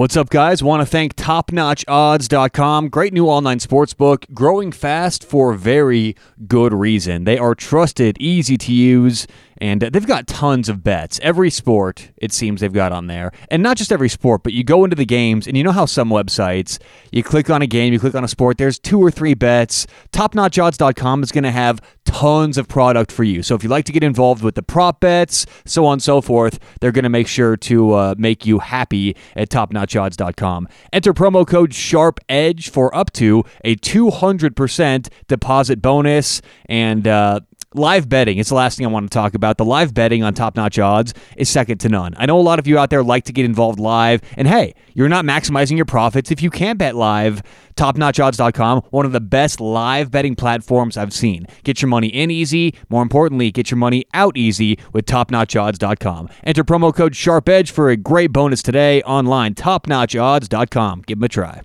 What's up, guys? Want to thank TopNotchOdds.com. Great new online sportsbook, growing fast for very good reason. They are trusted, easy to use, and they've got tons of bets. Every sport, it seems they've got on there. And not just every sport, but you go into the games, and you know how some websites, you click on a game, you click on a sport, there's two or three bets. TopNotchOdds.com is going to have tons of product for you. So if you like to get involved with the prop bets, so on and so forth, they're going to make sure to uh, make you happy at TopNotchOdds.com. Enter promo code SHARPEDGE for up to a 200% deposit bonus. And uh, live betting it's the last thing i want to talk about. The live betting on top notch odds is second to none. I know a lot of you out there like to get involved live and hey you're not maximizing your profits. If you can't bet live topnotchodds.com one of the best live betting platforms i've seen. Get your money in easy. More importantly get your money out easy with topnotchodds.com enter promo code sharpedge for a great bonus today online topnotchodds.com give them a try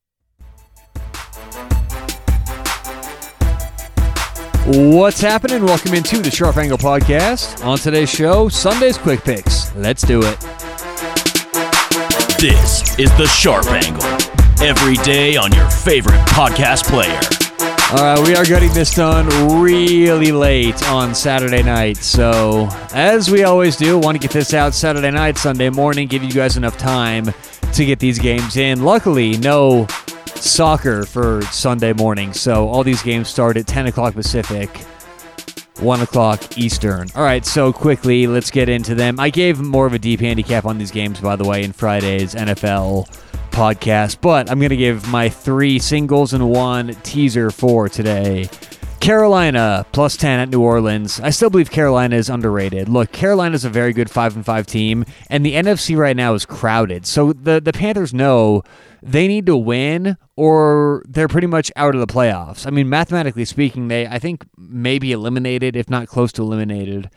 What's happening? Welcome into the Sharp Angle Podcast. On today's show, Sunday's Quick Picks. Let's do it. This is the Sharp Angle. Every day on your favorite podcast player. All right, we are getting this done really late on Saturday night. So, as we always do, want to get this out Saturday night, Sunday morning, give you guys enough time to get these games in. Luckily, no soccer for Sunday morning. So all these games start at 10 o'clock Pacific, 1 o'clock Eastern. All right, so quickly, let's get into them. I gave more of a deep handicap on these games, by the way, in Friday's NFL podcast, but I'm going to give my three singles and one teaser for today. Carolina plus 10 at New Orleans. I still believe Carolina is underrated. Look, Carolina is a very good 5 and 5 team and the NFC right now is crowded. So the the Panthers know they need to win or they're pretty much out of the playoffs. I mean, mathematically speaking, they I think maybe eliminated if not close to eliminated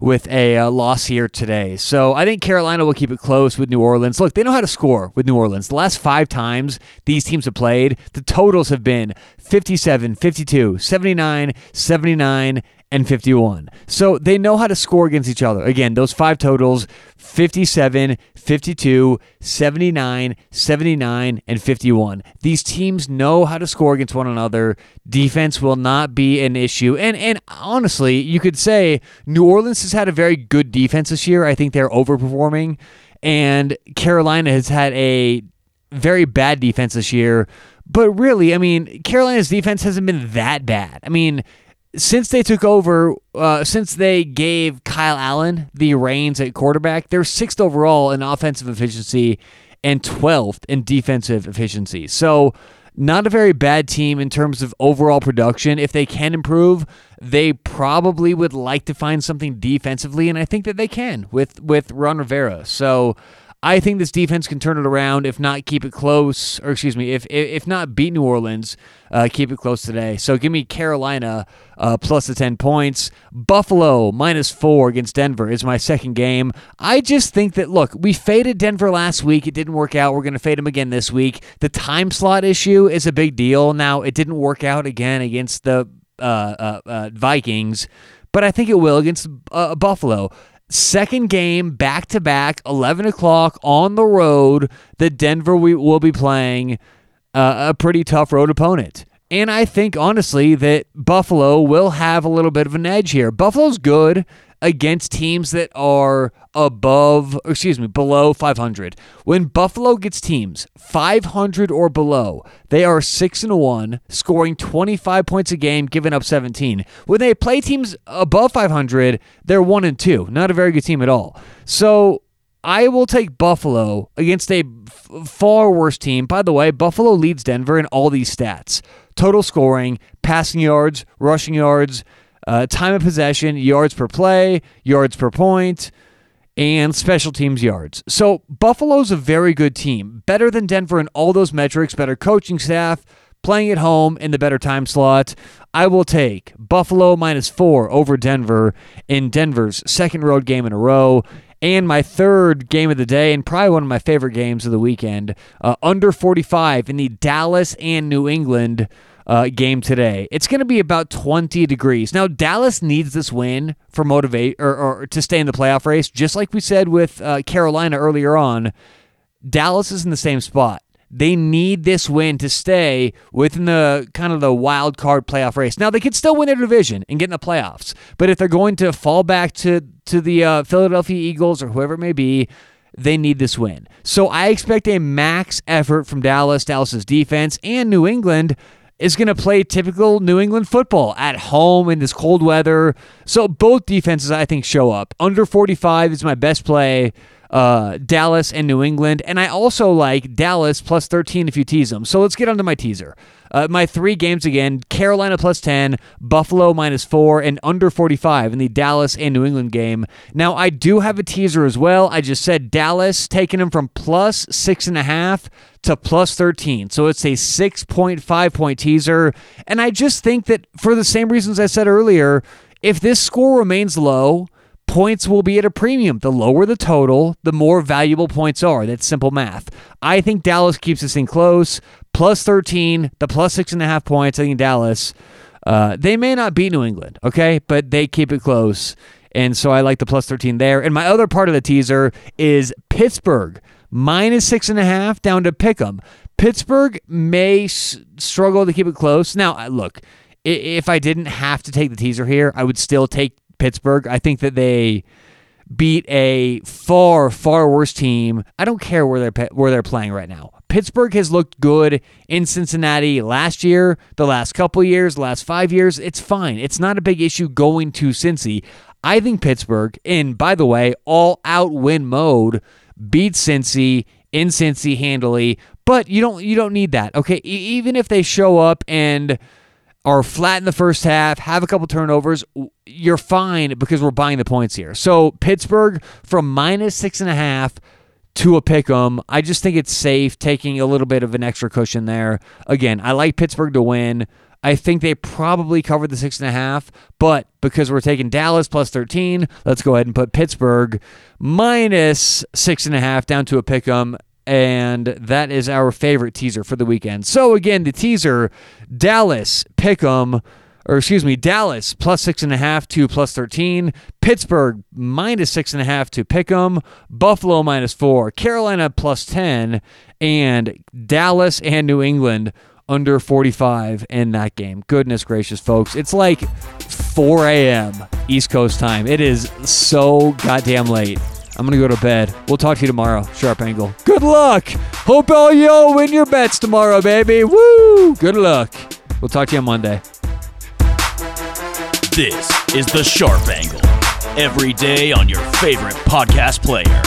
with a uh, loss here today. So I think Carolina will keep it close with New Orleans. Look, they know how to score with New Orleans. The last five times these teams have played, the totals have been 57, 52, 79, 79, and 51. So they know how to score against each other. Again, those five totals 57, 52, 79, 79, and 51. These teams know how to score against one another. Defense will not be an issue. And and honestly, you could say New Orleans has had a very good defense this year. I think they're overperforming. And Carolina has had a very bad defense this year. But really, I mean, Carolina's defense hasn't been that bad. I mean, since they took over, uh, since they gave Kyle Allen the reins at quarterback, they're sixth overall in offensive efficiency and 12th in defensive efficiency. So, not a very bad team in terms of overall production. If they can improve, they probably would like to find something defensively, and I think that they can with with Ron Rivera. So I think this defense can turn it around, if not keep it close, or excuse me, if if not beat New Orleans, uh, keep it close today. So give me Carolina uh, plus the 10 points. Buffalo minus four against Denver is my second game. I just think that, look, we faded Denver last week. It didn't work out. We're going to fade them again this week. The time slot issue is a big deal. Now, it didn't work out again against the uh, uh, uh Vikings, but I think it will against uh, Buffalo. Second game back to back, 11 o'clock on the road. The Denver we will be playing uh, a pretty tough road opponent. And I think, honestly, that Buffalo will have a little bit of an edge here. Buffalo's good against teams that are above, excuse me, below 500. When Buffalo gets teams 500 or below, they are 6 and 1, scoring 25 points a game, giving up 17. When they play teams above 500, they're 1 and 2. Not a very good team at all. So, I will take Buffalo against a far worse team. By the way, Buffalo leads Denver in all these stats total scoring, passing yards, rushing yards, uh, time of possession, yards per play, yards per point, and special teams yards. So Buffalo's a very good team, better than Denver in all those metrics, better coaching staff, playing at home in the better time slot. I will take Buffalo minus four over Denver in Denver's second road game in a row. And my third game of the day, and probably one of my favorite games of the weekend, uh, under 45 in the Dallas and New England uh, game today. It's going to be about 20 degrees. Now, Dallas needs this win for motivate or, or to stay in the playoff race, just like we said with uh, Carolina earlier on. Dallas is in the same spot. They need this win to stay within the kind of the wild card playoff race. Now they could still win their division and get in the playoffs, but if they're going to fall back to to the uh, Philadelphia Eagles or whoever it may be, they need this win. So I expect a max effort from Dallas, Dallas's defense, and New England is going to play typical New England football at home in this cold weather. So both defenses, I think, show up. Under 45 is my best play uh, Dallas and New England. And I also like Dallas plus 13 if you tease them. So let's get onto my teaser. Uh, my three games again Carolina plus 10, Buffalo minus 4, and under 45 in the Dallas and New England game. Now, I do have a teaser as well. I just said Dallas taking them from plus 6.5 to plus 13. So it's a 6.5 point teaser. And I just think that for the same reasons I said earlier, if this score remains low, points will be at a premium. The lower the total, the more valuable points are. That's simple math. I think Dallas keeps this thing close. Plus 13, the plus six and a half points. I think Dallas, uh, they may not beat New England, okay, but they keep it close. And so I like the plus 13 there. And my other part of the teaser is Pittsburgh minus six and a half down to pick 'em. Pittsburgh may s- struggle to keep it close. Now, look, if I didn't have to take the teaser here, I would still take Pittsburgh. I think that they beat a far far worse team. I don't care where they're where they're playing right now. Pittsburgh has looked good in Cincinnati last year, the last couple years, the last 5 years. It's fine. It's not a big issue going to Cincy. I think Pittsburgh, in by the way, all out win mode, beats Cincy in Cincy handily, but you don't you don't need that. Okay, even if they show up and are flat in the first half, have a couple turnovers, you're fine because we're buying the points here. So Pittsburgh from minus six and a half to a pick 'em. I just think it's safe taking a little bit of an extra cushion there. Again, I like Pittsburgh to win. I think they probably covered the six and a half, but because we're taking Dallas plus 13, let's go ahead and put Pittsburgh minus six and a half down to a pick 'em and that is our favorite teaser for the weekend. So again, the teaser: Dallas Pick'em, or excuse me, Dallas plus six and a half to plus thirteen, Pittsburgh minus six and a half to Pick'em, Buffalo minus four, Carolina plus ten, and Dallas and New England under 45 in that game. Goodness gracious, folks. It's like 4 a.m. East Coast time. It is so goddamn late. I'm going to go to bed. We'll talk to you tomorrow. Sharp Angle. Good luck. Hope all y'all win your bets tomorrow, baby. Woo! Good luck. We'll talk to you on Monday. This is The Sharp Angle. Every day on your favorite podcast player.